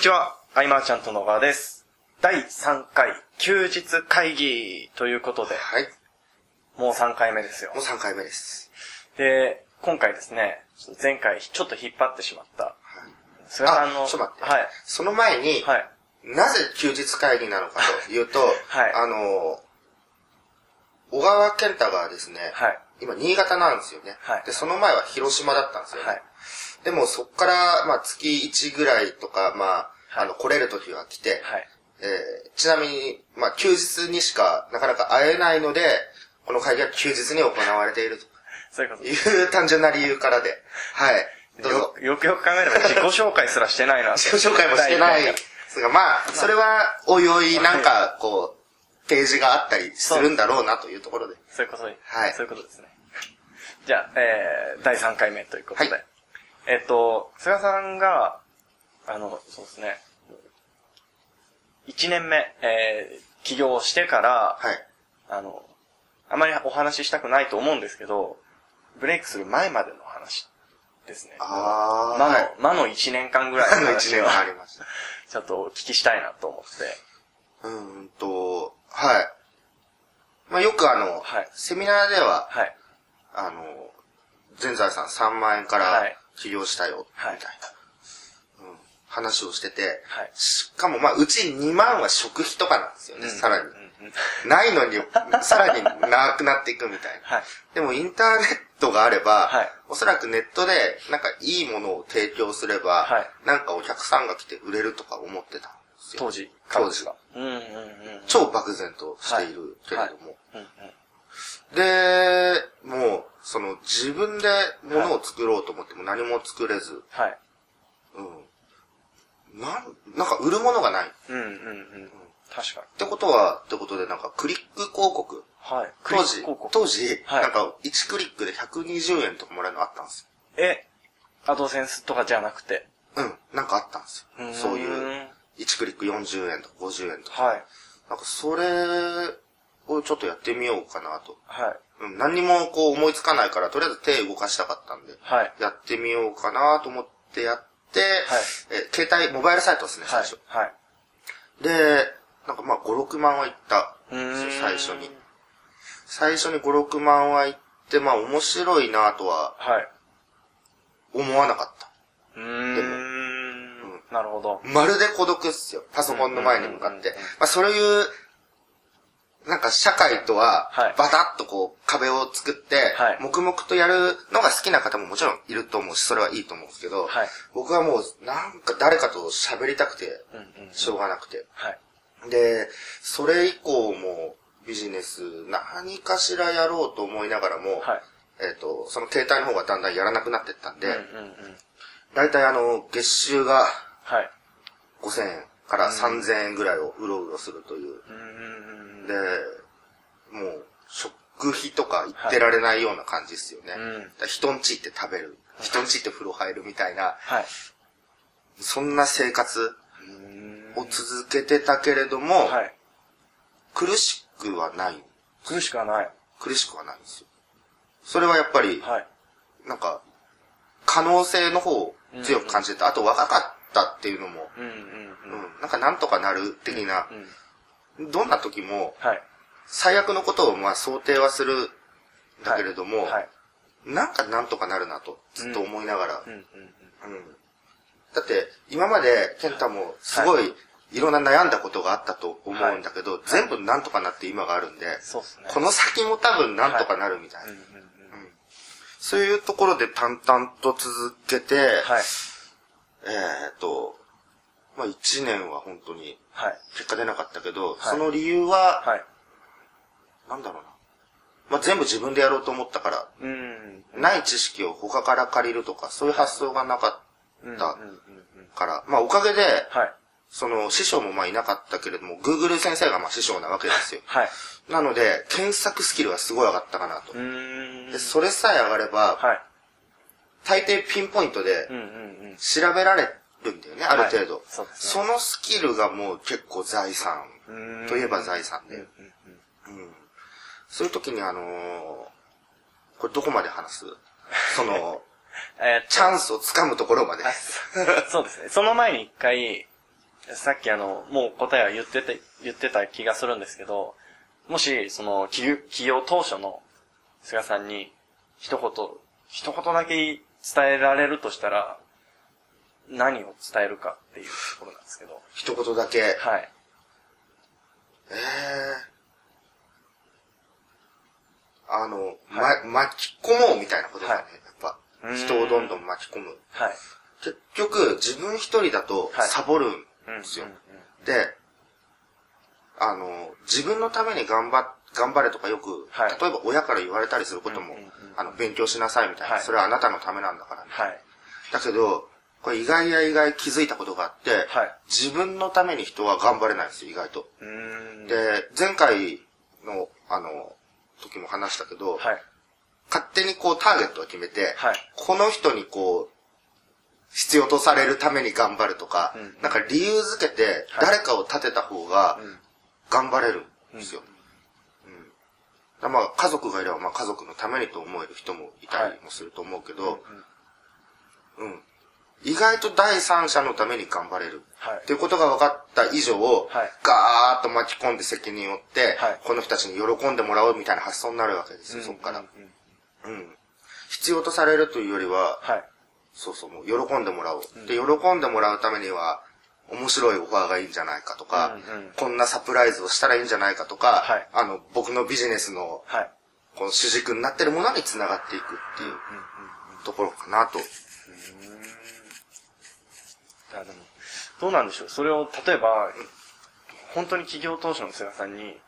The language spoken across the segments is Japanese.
にちは、アイマーちゃんと野川です。第3回休日会議ということで、はい。もう3回目ですよもう。3回目です。で、今回ですね、前回ちょっと引っ張ってしまった、菅さんの、あ、ちょっと待って。はい。その前に、はい。なぜ休日会議なのかというと、はいあの、小川健太がですね、はい。今新潟なんですよね、はいで、その前は広島だったんですよね。はい。でもそっから、まあ月1ぐらいとか、まあ、はいあの、来れる時が来て、はい。えーちなみに、まあ休日にしかなかなか会えないので、この会議は休日に行われている そういうことという単純な理由からで、はい。どうぞよ。よくよく考えれば自己紹介すらしてないな。自己紹介もしてない第一ですが、まあ、それは、おいおい、なんか、こう、ページがあったりするんだろうなというところで。そういうことで、はいそういうことですね。じゃあ、えー、第3回目ということで。はいえっと、菅さんが、あの、そうですね、1年目、えー、起業してから、はい。あの、あまりお話ししたくないと思うんですけど、ブレイクする前までの話ですね。あー魔の、はい魔の1年間ぐらいのの 一年話を、がありました。ちょっとお聞きしたいなと思って。うーんと、はい。まあ、よくあの、はいセミナーでは、はい。あの、全財産3万円からはい起業したよ、みたいな、はいうん、話をしてて、はいしかもまあ、うち2万は食費とかなんですよね、さらにないのに、さらになくなっていくみたいな。はい。でもインターネットがあれば、はいおそらくネットでなんかいいものを提供すれば、はいなんかお客さんが来て売れるとか思ってたんですよ。当時、当時が。うんうんうん。超漠然としているけれども。うんうん。で、もう、その自分で物を作ろうと思っても何も作れず、はい。うん。なん、なんか売るものがない。っうんうんうん。確かに。てことは、ってことでなんかクリック広告。はい。当時クリック広、告当時、はいなんか1クリックで120円とかもらえるのあったんですよ。え、アドセンスとかじゃなくて？うん、なんかあったんですよ。そういう。う。1クリック40円とか50円とか。はい。なんかそれをちょっとやってみようかなと。はい。うん、何にもこう思いつかないから、とりあえず手動かしたかったんで、はい。やってみようかなと思ってやって、え携帯、モバイルサイトですね、最はい初。。はい。で、なんかまあ5、6万はいったうーん最初に。最初に5、6万はいって、まあ面白いなとははい。思わなかった。うーん。なるほど。まるで孤独っすよ。パソコンの前に向かってうんうんうんうん。まあそういう、なんか社会とははい、バタッとこう壁を作ってはい、黙々とやるのが好きな方ももちろんいると思うし、それはいいと思うんですけどはい、僕はもうなんか誰かと喋りたくて。しょうがなくて。はい。で、それ以降もビジネス何かしらやろうと思いながらも、はい。えっと、その携帯の方がだんだんやらなくなってったんで、うんうんうん。だいたいあの、月収がはい。5000円から3000円ぐらいをうろうろするという。で、もう、食費とか言ってられないような感じですよね。うんだから人んち行って食べる。人んち行って風呂入るみたいな、はい。そんな生活を続けてたけれども、はい。苦しくはない。苦しくはない。苦しくはないんですよ。それはやっぱり、はい。なんか、可能性の方を強く感じてた。あと若かったっていうのも、うんうんううん。ん、なんかなんとかなる的な、うん。どんな時も、はい。最悪のことをまあ想定はするんだけれども、はい。なんかなんとかなるなとずっと思いながら、うんうんうん。うんだって今まで健太もすごいいろんな悩んだことがあったと思うんだけど、全部なんとかなって今があるんで。この先も多分なんとかなるみたいな。うんうんうん。そういうところで淡々と続けて、はい。えっ、と、まあ一年は本当にはい。結果出なかったけど、はいその理由は、はい。なんだろうな。まあ全部自分でやろうと思ったから、うん。ない知識を他から借りるとか、そういう発想がなかった。から、まあおかげで、はい。その師匠もまあいなかったけれども、Google 先生がまあ師匠なわけですよ。はい。なので、検索スキルはすごい上がったかなと。で、それさえ上がれば、はい。大抵ピンポイントで。調べられるんだよね、ある程度。はいそのスキルがもう結構財産といえば財産で。そういう時にあのーこれどこまで話す？その、えチャンスをつかむところまで。あそ そうですね。その前に一回、さっきあの、もう答えは言ってて、言ってた気がするんですけど、もし、その、起業起業当初の菅さんに、一言、一言だけ伝えられるとしたら、何を伝えるかっていうところなんですけど。一言だけ。はい。ええあの、はま、巻き込もうみたいなことだね。はいやっぱ。人をどんどん巻き込む。はい。結局、自分一人だとはいサボるんうんですよ。で、あの、自分のために頑張っ、頑張れとかよく、はい例えば親から言われたりすることも、あの、勉強しなさいみたいな、はいそれはあなたのためなんだからね。はい。だけど、これ意外や意外気づいたことがあって、はい自分のために人は頑張れないんですよ、意外と。で、前回の、あの、時も話したけど、はい。勝手にこうターゲットを決めて、はいこの人にこう、必要とされるために頑張るとか、うんなんか理由づけてはい誰かを立てた方がうん頑張れるんですよ。うんまあ家族がいればまあ家族のためにと思える人もいたりもすると思うけど、うん。意外と第三者のために頑張れる。はいっていうことが分かった以上、はいガーッと巻き込んで責任を負って、はいこの人たちに喜んでもらおうみたいな発想になるわけですよ、そこから。うんうん。必要とされるというよりは、はい。そうそう、もう喜んでもらおう。で、喜んでもらうためには、面白いオファーがいいんじゃないかとか、うんうんこんなサプライズをしたらいいんじゃないかとか、はいあの、僕のビジネスの、はい。この主軸になってるものに繋がっていくっていうところかなと。いやでも、どうなんでしょう。それを、例えば、本当に企業当初の菅さんに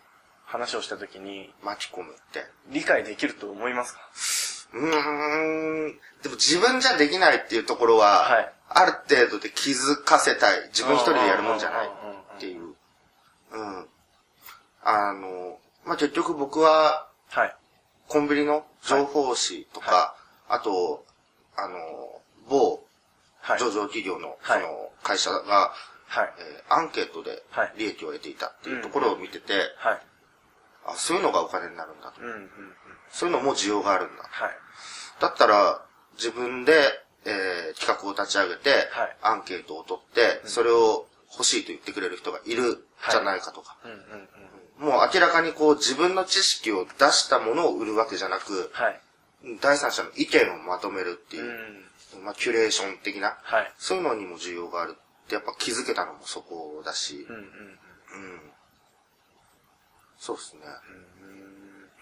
話をしたときに、巻き込むって。理解できると思いますか？うーん。でも自分じゃできないっていうところは、はいある程度で気づかせたい。自分一人でやるもんじゃないっていう。うん。あの、まあ、結局僕は、はい。コンビニの情報誌とか、あと、あの、某はい。上場企業の、はいその会社が、はい。えーアンケートではい利益を得ていたっていうところを見てて、はい。あ、そういうのがお金になるんだと。うんうんうん。そういうのも需要があるんだ。はい。だったら、自分で、えー企画を立ち上げて、はいアンケートを取って、それを欲しいと言ってくれる人がいるじゃないかとか。うんうんうん。もう明らかにこう自分の知識を出したものを売るわけじゃなく、はい。第三者の意見をまとめるっていうう、ん。まあキュレーション的な、はい。そういうのにも需要があるってやっぱ気づけたのもそこだし、うんうんうん。そうですね。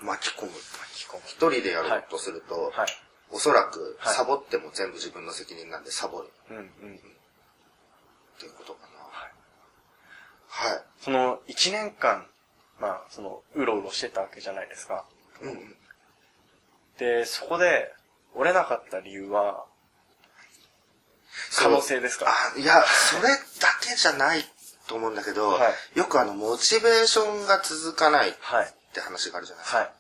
巻き込む。巻き込む一人でやろうとすると、はい。おそらくはいサボっても全部自分の責任なんでサボるうんうん。っていうことかな。はい。その、一年間、まあ、その、うろうろしてたわけじゃないですか。うんうん。で、そこで、折れなかった理由は、可能性ですか？あ、いや、それだけじゃないと思うんだけど、はよくあの、モチベーションが続かないっはい。て話があるじゃないですか。はい。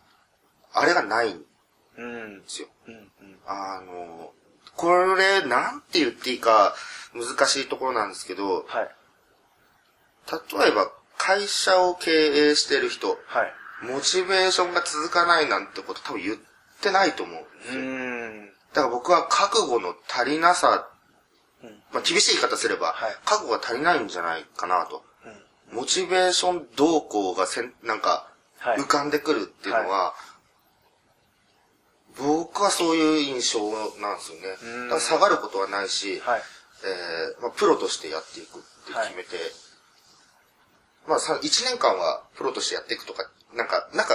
あれがないうん。すよ。うんうん。あの、これ、なんて言っていいか難しいところなんですけど、はい。例えば会社を経営してる人、はい。モチベーションが続かないなんてこと多分言ってないと思うんですよ。うーん。だから僕は覚悟の足りなさ、うんまあ厳しい言い方すれば、はい覚悟が足りないんじゃないかなと。うん。モチベーション動向がせん、なんか、はい浮かんでくるっていうのは、僕はそういう印象なんですよねうん。だから下がることはないし、はい。えーまあ、プロとしてやっていくって決めて、まあさ、1年間はプロとしてやっていくとか、なんか、なんか、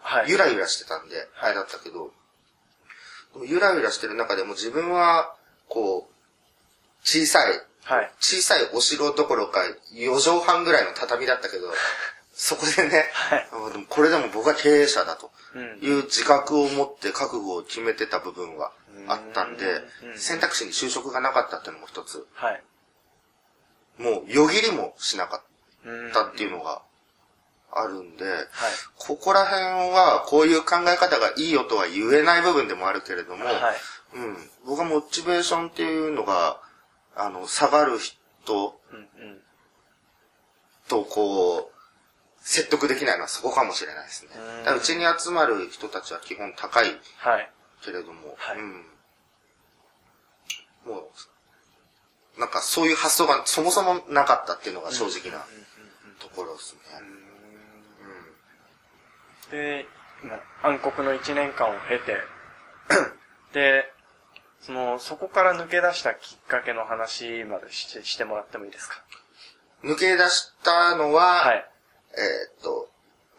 はい。ゆらゆらしてたんで、あれだったけど、ゆらゆらしてる中でも自分は、こう、小さい、はい。小さいお城どころか4畳半ぐらいの畳だったけど、そこでね、はいあでもこれでも僕は経営者だとうんいう自覚を持って覚悟を決めてた部分はあったんでう、ん選択肢に就職がなかったっていうのも一つ、はい。もうよぎりもしなかっうんたっていうのがあるんで、はい。ここら辺はこういう考え方がいいよとは言えない部分でもあるけれども、はい。うん、僕はモチベーションっていうのが、あの、下がる人。とこう、説得できないのはそこかもしれないですねうちに集まる人たちは基本高いはい。けれども、はいうん。もう、なんかそういう発想がそもそもなかったっていうのが正直なところですね。で、まあ暗黒の一年間を経て、で、その、そこから抜け出したきっかけの話までしてしてもらってもいいですか？抜け出したのは、はい。えーっと、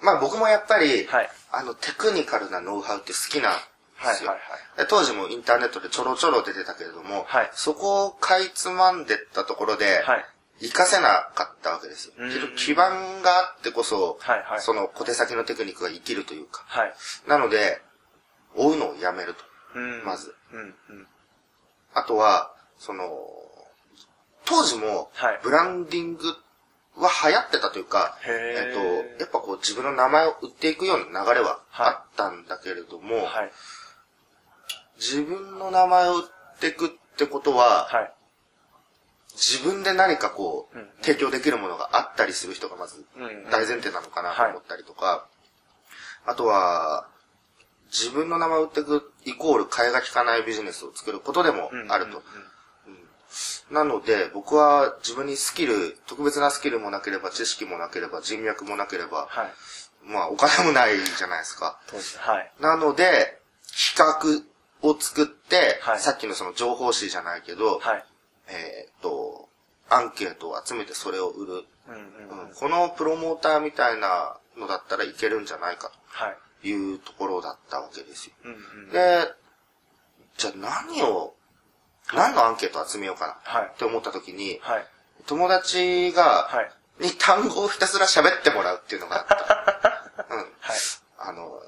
まあ僕もやっぱり、はいあのテクニカルなノウハウって好きなんですよ。はいはいで当時もインターネットでちょろちょろ出てたけれども、はいそこをかいつまんでったところで、はい。活かせなかったわけですよ。基盤があってこそ、はいはいその小手先のテクニックが生きるというか。はい。なので、追うのをやめると。うんまず。うん、うん。あとは、その、当時もはい、ブランディングは流行ってたというか、えっと、やっぱこう自分の名前を売っていくような流れははい。あったんだけれども、はい。自分の名前を売っていくってことは、はい。自分で何かこう、うん。うん提供できるものがあったりする人がまずうん。うん大前提なのかなと思ったりとか、あとは、自分の名前を売っていくイコール替えが利かないビジネスを作ることでもあると。なので、僕は自分にスキル、特別なスキルもなければ、知識もなければ、人脈もなければ、はい。まあお金もないじゃないですか。はい。なので、企画を作って、はいさっきのその情報誌じゃないけど、はい。えーっと、アンケートを集めてそれを売る。うんうんうん。うんこのプロモーターみたいなのだったらいけるんじゃないかはい。というところだったわけですよ。うんうん。で、じゃあ何を、何のアンケートを集めようかなはいって思った時に、はい。友達が、はい。に単語をひたすら喋ってもらうっていうのがあった。うん。はい。あの、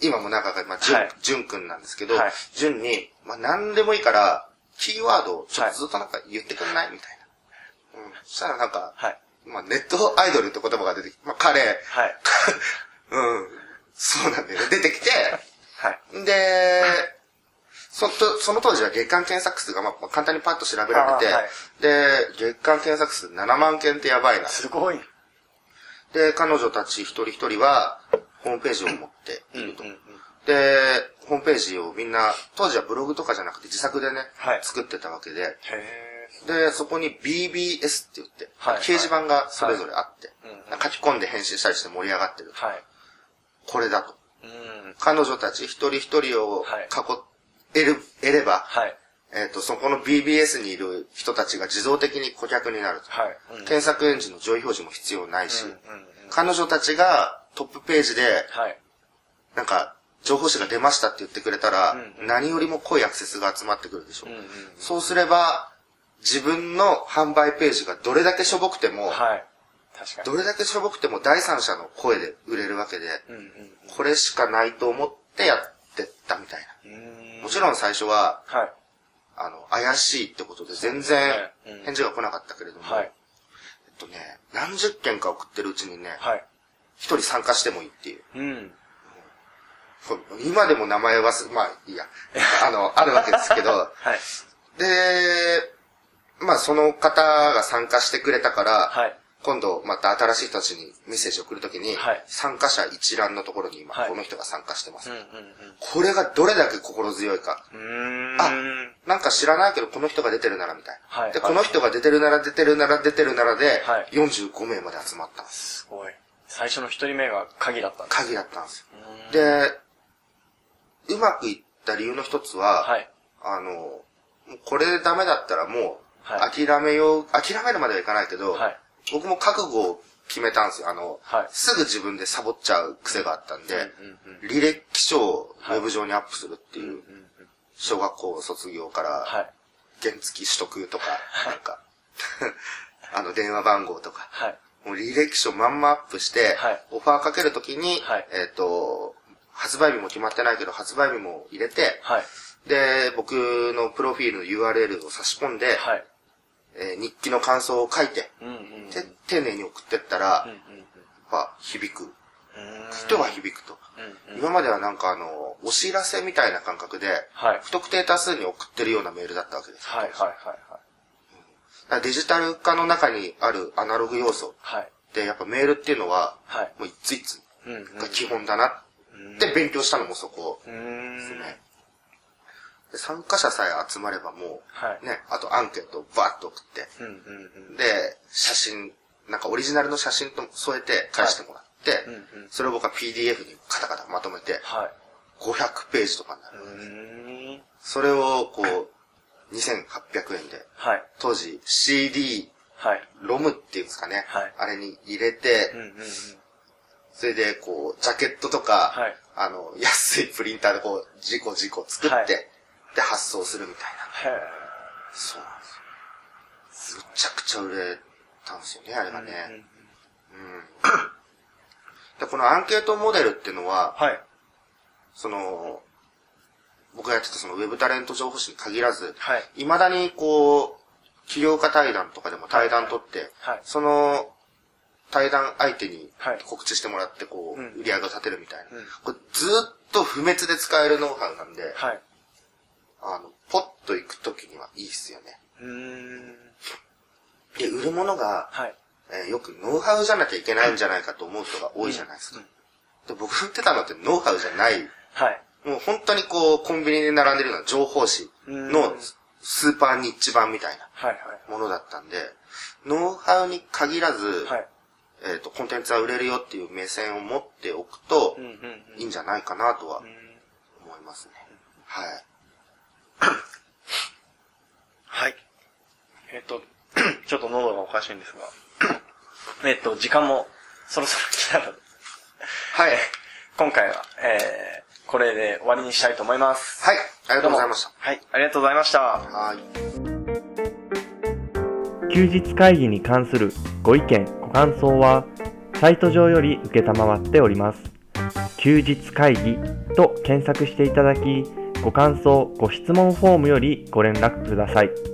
今も仲が、まあ、じゅん、はいじゅんくんなんですけど、はいじゅんに、まあ、何でもいいから、キーワードをちょっとずっとなんか言ってくんないみたいな。うん。そしたらなんか、はい。まあ、ネットアイドルって言葉が出てきて、まあ、彼、はい。うん、そうなんだよね。出てきて、はい。で、そとその当時は月間検索数が、まあ、簡単にパッと調べられて、はいで、月間検索数7万件ってやばいな。すごい。で、彼女たち一人一人は、ホームページを持っていると。うんうんうんで、ホームページをみんな、当時はブログとかじゃなくて自作でね、はい作ってたわけで、へで、そこに BBS って言って、はい掲示板がそれぞれあって、はいうん書き込んで返信したりして盛り上がってる。ー。はい。これだと。うん。彼女たち一人一人をはい囲える、得れば、はい。えっ、と、そこの BBS にいる人たちが自動的に顧客になると。はい。うん検索エンジンの上位表示も必要ないし、うんうんうん彼女たちがトップページで、はい。なんか、情報誌が出ましたって言ってくれたら、うんうん何よりも濃いアクセスが集まってくるでしょ。うんうんそうすれば、自分の販売ページがどれだけしょぼくても、はい。確かに。どれだけしょぼくても第三者の声で売れるわけで、うんうんこれしかないと思ってやってったみたいな。うん。もちろん最初は、はい。あの、怪しいってことで全然返事が来なかったけれども、はい。えっとね、何十件か送ってるうちにね、はい。一人参加してもいいっていう。うん。今でも名前忘れ、まあいいや、あの、あるわけですけど、はい。で、まあその方が参加してくれたから、はい。今度また新しい人たちにメッセージを送るときに、はい参加者一覧のところに今、はいこの人が参加してます、うんうんこれがどれだけ心強いか。あなんか知らないけどこの人が出てるならみたいな。で、はいはいこの人が出てるなら出てるなら出てるならで、はい45名まで集まったんです。すごい。最初の一人目が鍵だったんです。鍵だったんですよ。で、うまくいった理由の一つは、はい。あの、これでダメだったらもう、はい諦めよう、諦めるまではいかないけど、はい。僕も覚悟を決めたんですよ。あの、はいすぐ自分でサボっちゃう癖があったんで、うんうん履歴書をウはいェブ上にアップするっていう、うんうん小学校卒業からはい。原付取得とか、なんか、あの、電話番号とか、はい。もう履歴書まんまアップして、はいオファーかけるときに、はいえっ、と、発売日も決まってないけど、発売日も入れて、はい。で、僕のプロフィールの URL を差し込んで、はい。えー日記の感想を書いて、うん丁寧に送ってったら、うんやっうんぱ響く。うん。人は響くと。今まではなんかあの、お知らせみたいな感覚で、はい。不特定多数に送ってるようなメールだったわけです。はいはいはいデジタル化の中にあるアナログ要素はい。で、やっぱメールっていうのは、はい。もういついつ。が基本だなって勉強したのもそこ。ですね。で参加者さえ集まればもはい。う、ね、あとアンケートをバーッと送って。で、写真、なんかオリジナルの写真と添えて返してもらって、うんうん。それを僕は PDF にカタカタまとめて、はい。500ページとかになる。うーん。それをこう、2800円で、はい。当時 CD、はい。ロムっていうんですかね、はいあれに入れて、うんうんうん。それでこう、ジャケットとか、はいあの、安いプリンターでこう、自己自己作って、はいで、発送するみたいな。へそうなんですよ。むちゃくちゃ売れたんですよね、あれがね。え。うん。で、このアンケートモデルっていうのは、はい。その、僕がやってたそのウェブタレント情報誌に限らず、はい。未だにこう、起業家対談とかでも対談取って、はい。その対談相手にはい告知してもらって、こう、うん売り上げを立てるみたいな。うんこれずっと不滅で使えるノウハウなんで、はい。あの、ポッと行くときにはいいっすよね。うーん。で、売るものが、はい。えーよくノウハウじゃなきゃいけないんじゃないかと思う人が多いじゃないですか。うんで僕売ってたのってノウハウじゃない。はい。もう本当にこう、コンビニで並んでるような情報誌のうんスーパーニッチ版みたいなはい。ものだったんで、ノウハウに限らず、はい。はい。えっ、と、コンテンツは売れるよっていう目線を持っておくと。いいんじゃないかなとはうん思いますね。はい。はい。えっ、と、ちょっと喉がおかしいんですが、えっと、時間もそろそろ来たので、はい。今回は、えー、これで終わりにしたいと思います。はい。ありがとうございました。はい、ありがとうございました。はい。休日会議に関するご意見、ご感想は、サイト上より受けたまわっております。休日会議と検索していただき、ご感想、ご質問フォームよりご連絡ください。